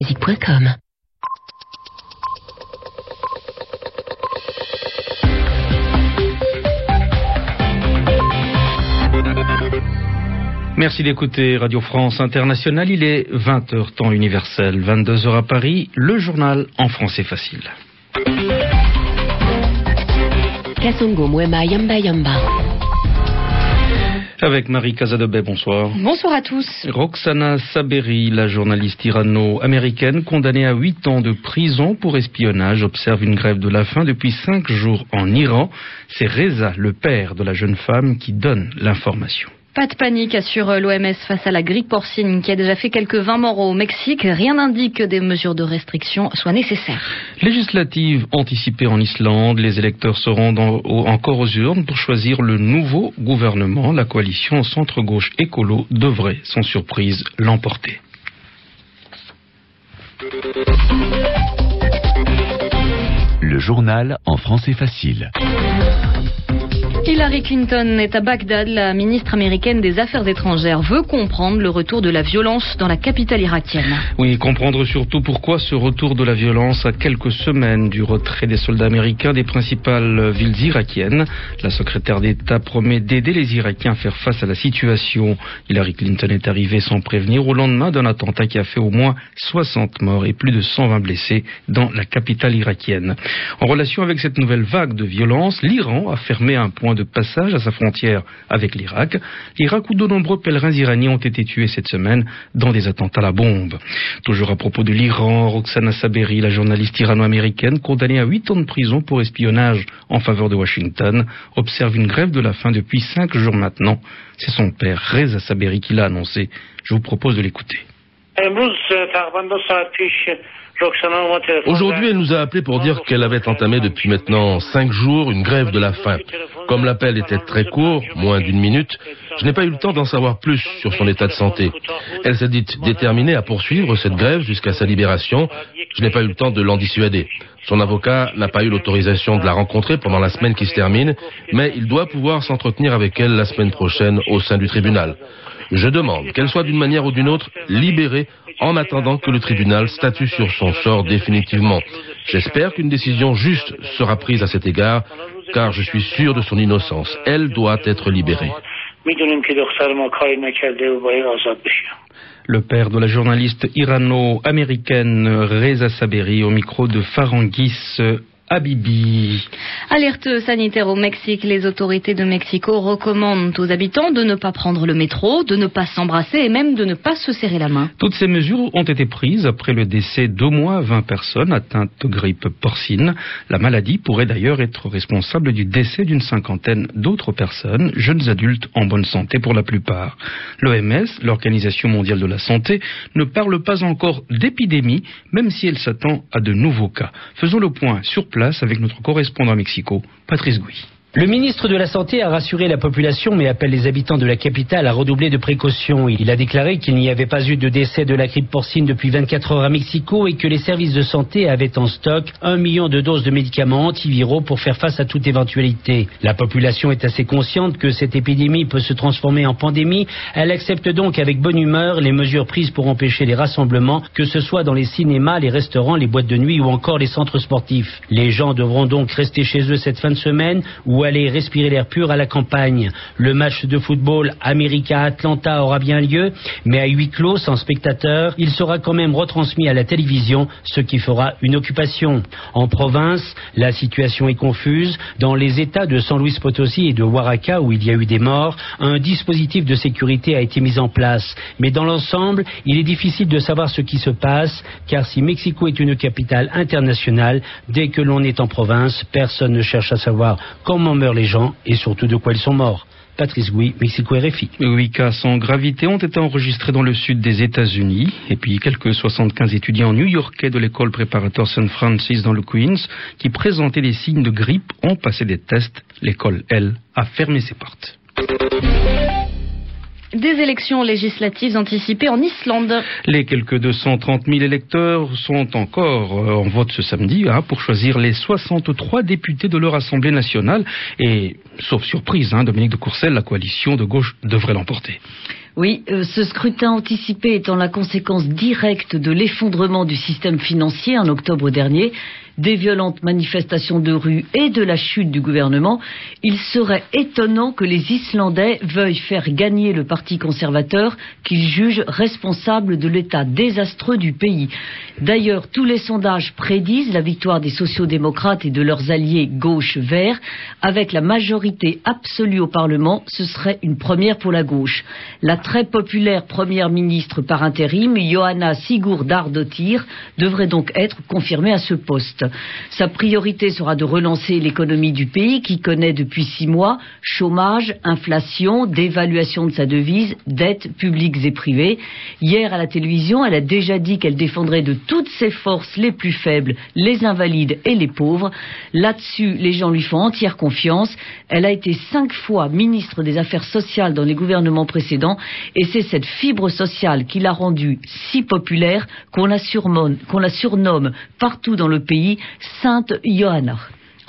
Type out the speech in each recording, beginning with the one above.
Musique.com. Merci d'écouter Radio France Internationale. Il est 20h temps universel, 22h à Paris. Le journal en français facile. Kasongo Mwema Yamba Yamba. Avec Marie Casadebet, bonsoir. Bonsoir à tous. Roxana Saberi, la journaliste irano-américaine condamnée à 8 ans de prison pour espionnage, observe une grève de la faim depuis 5 jours en Iran. C'est Reza, le père de la jeune femme, qui donne l'information. Pas de panique, assure l'OMS face à la grippe porcine qui a déjà fait quelques 20 morts au Mexique. Rien n'indique que des mesures de restriction soient nécessaires. Législative anticipée en Islande, les électeurs se rendent en- au- encore aux urnes pour choisir le nouveau gouvernement. La coalition centre-gauche écolo devrait, sans surprise, l'emporter. Le journal en français facile. Hillary Clinton est à Bagdad. La ministre américaine des Affaires étrangères veut comprendre le retour de la violence dans la capitale irakienne. Oui, comprendre surtout pourquoi ce retour de la violence à quelques semaines du retrait des soldats américains des principales villes irakiennes. La secrétaire d'État promet d'aider les Irakiens à faire face à la situation. Hillary Clinton est arrivée sans prévenir au lendemain d'un attentat qui a fait au moins 60 morts et plus de 120 blessés dans la capitale irakienne. En relation avec cette nouvelle vague de violence, l'Iran a fermé un point de passage à sa frontière avec l'Irak. L'Irak où de nombreux pèlerins iraniens ont été tués cette semaine dans des attentats à la bombe. Toujours à propos de l'Iran, Roxana Saberi, la journaliste irano-américaine condamnée à 8 ans de prison pour espionnage en faveur de Washington, observe une grève de la faim depuis 5 jours maintenant. C'est son père, Reza Saberi, qui l'a annoncé. Je vous propose de l'écouter. Aujourd'hui, elle nous a appelé pour dire qu'elle avait entamé depuis maintenant cinq jours une grève de la faim. Comme l'appel était très court, moins d'une minute, je n'ai pas eu le temps d'en savoir plus sur son état de santé. Elle s'est dite déterminée à poursuivre cette grève jusqu'à sa libération, je n'ai pas eu le temps de l'en dissuader. Son avocat n'a pas eu l'autorisation de la rencontrer pendant la semaine qui se termine, mais il doit pouvoir s'entretenir avec elle la semaine prochaine au sein du tribunal. Je demande qu'elle soit d'une manière ou d'une autre libérée en attendant que le tribunal statue sur son sort définitivement. J'espère qu'une décision juste sera prise à cet égard, car je suis sûr de son innocence. Elle doit être libérée. Le père de la journaliste irano-américaine Reza Saberi au micro de Farangis Habibi. Alerte sanitaire au Mexique. Les autorités de Mexico recommandent aux habitants de ne pas prendre le métro, de ne pas s'embrasser et même de ne pas se serrer la main. Toutes ces mesures ont été prises après le décès d'au moins 20 personnes atteintes de grippe porcine. La maladie pourrait d'ailleurs être responsable du décès d'une cinquantaine d'autres personnes, jeunes adultes en bonne santé pour la plupart. L'OMS, l'Organisation mondiale de la santé, ne parle pas encore d'épidémie, même si elle s'attend à de nouveaux cas. Faisons le point sur place avec notre correspondant à Mexico, Patrice Gouy. Le ministre de la Santé a rassuré la population mais appelle les habitants de la capitale à redoubler de précautions. Il a déclaré qu'il n'y avait pas eu de décès de la grippe porcine depuis 24 heures à Mexico et que les services de santé avaient en stock un million de doses de médicaments antiviraux pour faire face à toute éventualité. La population est assez consciente que cette épidémie peut se transformer en pandémie. Elle accepte donc avec bonne humeur les mesures prises pour empêcher les rassemblements, que ce soit dans les cinémas, les restaurants, les boîtes de nuit ou encore les centres sportifs. Les gens devront donc rester chez eux cette fin de semaine ou aller respirer l'air pur à la campagne. Le match de football América-Atlanta aura bien lieu, mais à huis clos, sans spectateurs, il sera quand même retransmis à la télévision, ce qui fera une occupation. En province, la situation est confuse. Dans les États de San Luis Potosí et de Oaxaca, où il y a eu des morts, un dispositif de sécurité a été mis en place. Mais dans l'ensemble, il est difficile de savoir ce qui se passe, car si Mexico est une capitale internationale, dès que l'on est en province, personne ne cherche à savoir comment meurent les gens et surtout de quoi ils sont morts. Patrice Gouy, Mexico RFI. Huit cas sans gravité ont été enregistrés dans le sud des États-Unis. Et puis quelques 75 étudiants new-yorkais de l'école préparatoire St. Francis dans le Queens qui présentaient des signes de grippe ont passé des tests. L'école, elle, a fermé ses portes. Des élections législatives anticipées en Islande. Les quelques 230 000 électeurs sont encore euh, en vote ce samedi hein, pour choisir les 63 députés de leur Assemblée nationale. Et, sauf surprise, hein, Dominique de Courcelles, la coalition de gauche devrait l'emporter. Oui, euh, ce scrutin anticipé étant la conséquence directe de l'effondrement du système financier en octobre dernier, des violentes manifestations de rue et de la chute du gouvernement, il serait étonnant que les Islandais veuillent faire gagner le Parti conservateur qu'ils jugent responsable de l'état désastreux du pays. D'ailleurs, tous les sondages prédisent la victoire des sociaux-démocrates et de leurs alliés gauche-vert. Avec la majorité absolue au Parlement, ce serait une première pour la gauche. La très populaire première ministre par intérim, Johanna Sigurdardottir, devrait donc être confirmée à ce poste. Sa priorité sera de relancer l'économie du pays qui connaît depuis six mois chômage, inflation, dévaluation de sa devise, dettes publiques et privées. Hier à la télévision, elle a déjà dit qu'elle défendrait de toutes ses forces les plus faibles, les invalides et les pauvres. Là-dessus, les gens lui font entière confiance. Elle a été cinq fois ministre des Affaires sociales dans les gouvernements précédents et c'est cette fibre sociale qui l'a rendue si populaire qu'on la, surnomme partout dans le pays Sainte Johanna.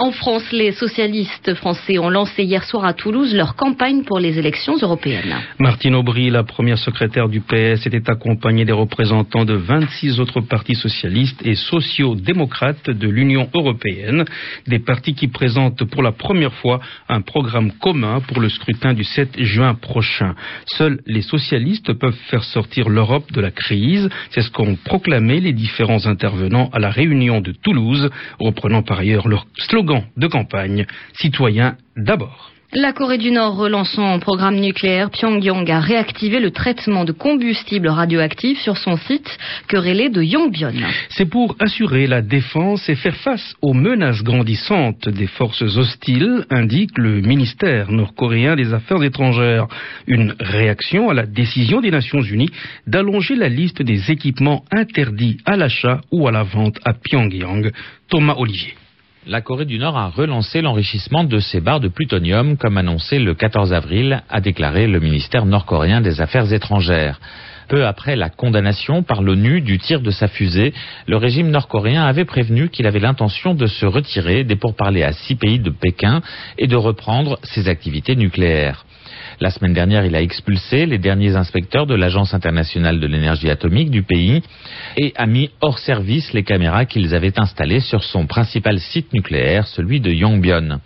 En France, les socialistes français ont lancé hier soir à Toulouse leur campagne pour les élections européennes. Martine Aubry, la première secrétaire du PS, était accompagnée des représentants de 26 autres partis socialistes et sociaux-démocrates de l'Union européenne, des partis qui présentent pour la première fois un programme commun pour le scrutin du 7 juin prochain. Seuls les socialistes peuvent faire sortir l'Europe de la crise. C'est ce qu'ont proclamé les différents intervenants à la réunion de Toulouse, reprenant par ailleurs leur slogan de campagne, citoyens d'abord. La Corée du Nord relance son programme nucléaire. Pyongyang a réactivé le traitement de combustibles radioactifs sur son site querellé de Yongbyon. C'est pour assurer la défense et faire face aux menaces grandissantes des forces hostiles, indique le ministère nord-coréen des Affaires étrangères. Une réaction à la décision des Nations Unies d'allonger la liste des équipements interdits à l'achat ou à la vente à Pyongyang. Thomas Olivier la Corée du Nord a relancé l'enrichissement de ses barres de plutonium, comme annoncé le 14 avril, a déclaré le ministère nord-coréen des Affaires étrangères. Peu après la condamnation par l'ONU du tir de sa fusée, le régime nord-coréen avait prévenu qu'il avait l'intention de se retirer des pourparlers à six pays de Pékin et de reprendre ses activités nucléaires. La semaine dernière, il a expulsé les derniers inspecteurs de l'Agence internationale de l'énergie atomique du pays et a mis hors service les caméras qu'ils avaient installées sur son principal site nucléaire, celui de Yongbyon.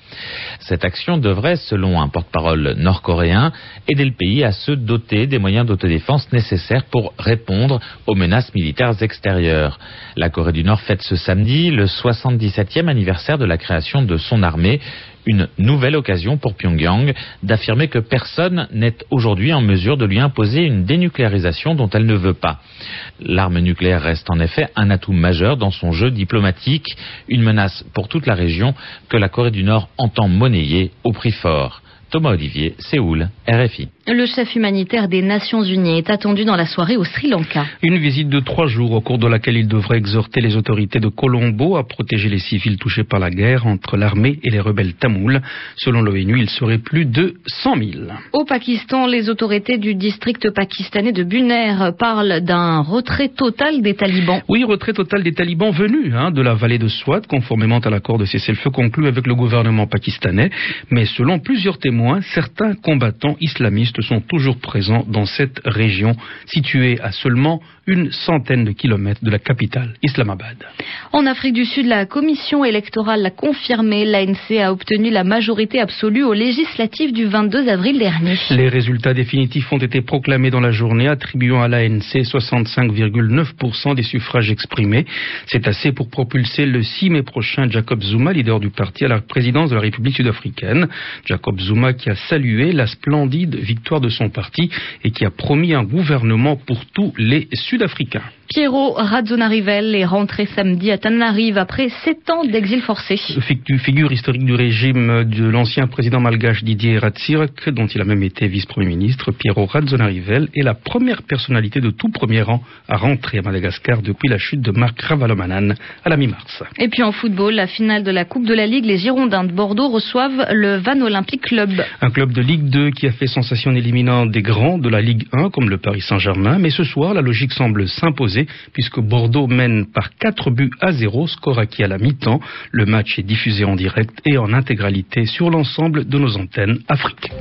Cette action devrait, selon un porte-parole nord-coréen, aider le pays à se doter des moyens d'autodéfense nécessaires pour répondre aux menaces militaires extérieures. La Corée du Nord fête ce samedi le 77e anniversaire de la création de son armée, une nouvelle occasion pour Pyongyang d'affirmer que personne n'est aujourd'hui en mesure de lui imposer une dénucléarisation dont elle ne veut pas. L'arme nucléaire reste en effet un atout majeur dans son jeu diplomatique, une menace pour toute la région que la Corée du Nord entend monnayer au prix fort. Thomas Olivier, Séoul, RFI. Le chef humanitaire des Nations Unies est attendu dans la soirée au Sri Lanka. Une visite de trois jours au cours de laquelle il devrait exhorter les autorités de Colombo à protéger les civils touchés par la guerre entre l'armée et les rebelles tamouls. Selon l'ONU, il serait plus de 100 000. Au Pakistan, les autorités du district pakistanais de Buner parlent d'un retrait total des talibans. Oui, retrait total des talibans venus hein, de la vallée de Swat, conformément à l'accord de cessez-le-feu conclu avec le gouvernement pakistanais. Mais selon plusieurs témoins, certains combattants islamistes sont toujours présents dans cette région située à seulement une centaine de kilomètres de la capitale, Islamabad. En Afrique du Sud, la commission électorale l'a confirmé. L'ANC a obtenu la majorité absolue aux législatives du 22 avril dernier. Les résultats définitifs ont été proclamés dans la journée, attribuant à l'ANC 65,9% des suffrages exprimés. C'est assez pour propulser le 6 mai prochain Jacob Zuma, leader du parti, à la présidence de la République sud-africaine. Jacob Zuma qui a salué la splendide victoire de son parti et qui a promis un gouvernement pour tous les sud-africains. Piero Razzonarivel est rentré samedi à Tananarive après sept ans d'exil forcé. Figure historique du régime de l'ancien président malgache Didier Ratsirk, dont il a même été vice-premier ministre, Piero Razzonarivel est la première personnalité de tout premier rang à rentrer à Madagascar depuis la chute de Marc Ravalomanan à la mi-mars. Et puis en football, la finale de la Coupe de la Ligue, les Girondins de Bordeaux reçoivent le Van Olympique Club. Un club de Ligue 2 qui a fait sensation en éliminant des grands de la Ligue 1 comme le Paris Saint-Germain, mais ce soir la logique semble s'imposer puisque Bordeaux mène par 4 buts à 0, score acquis à la mi-temps. Le match est diffusé en direct et en intégralité sur l'ensemble de nos antennes Afrique.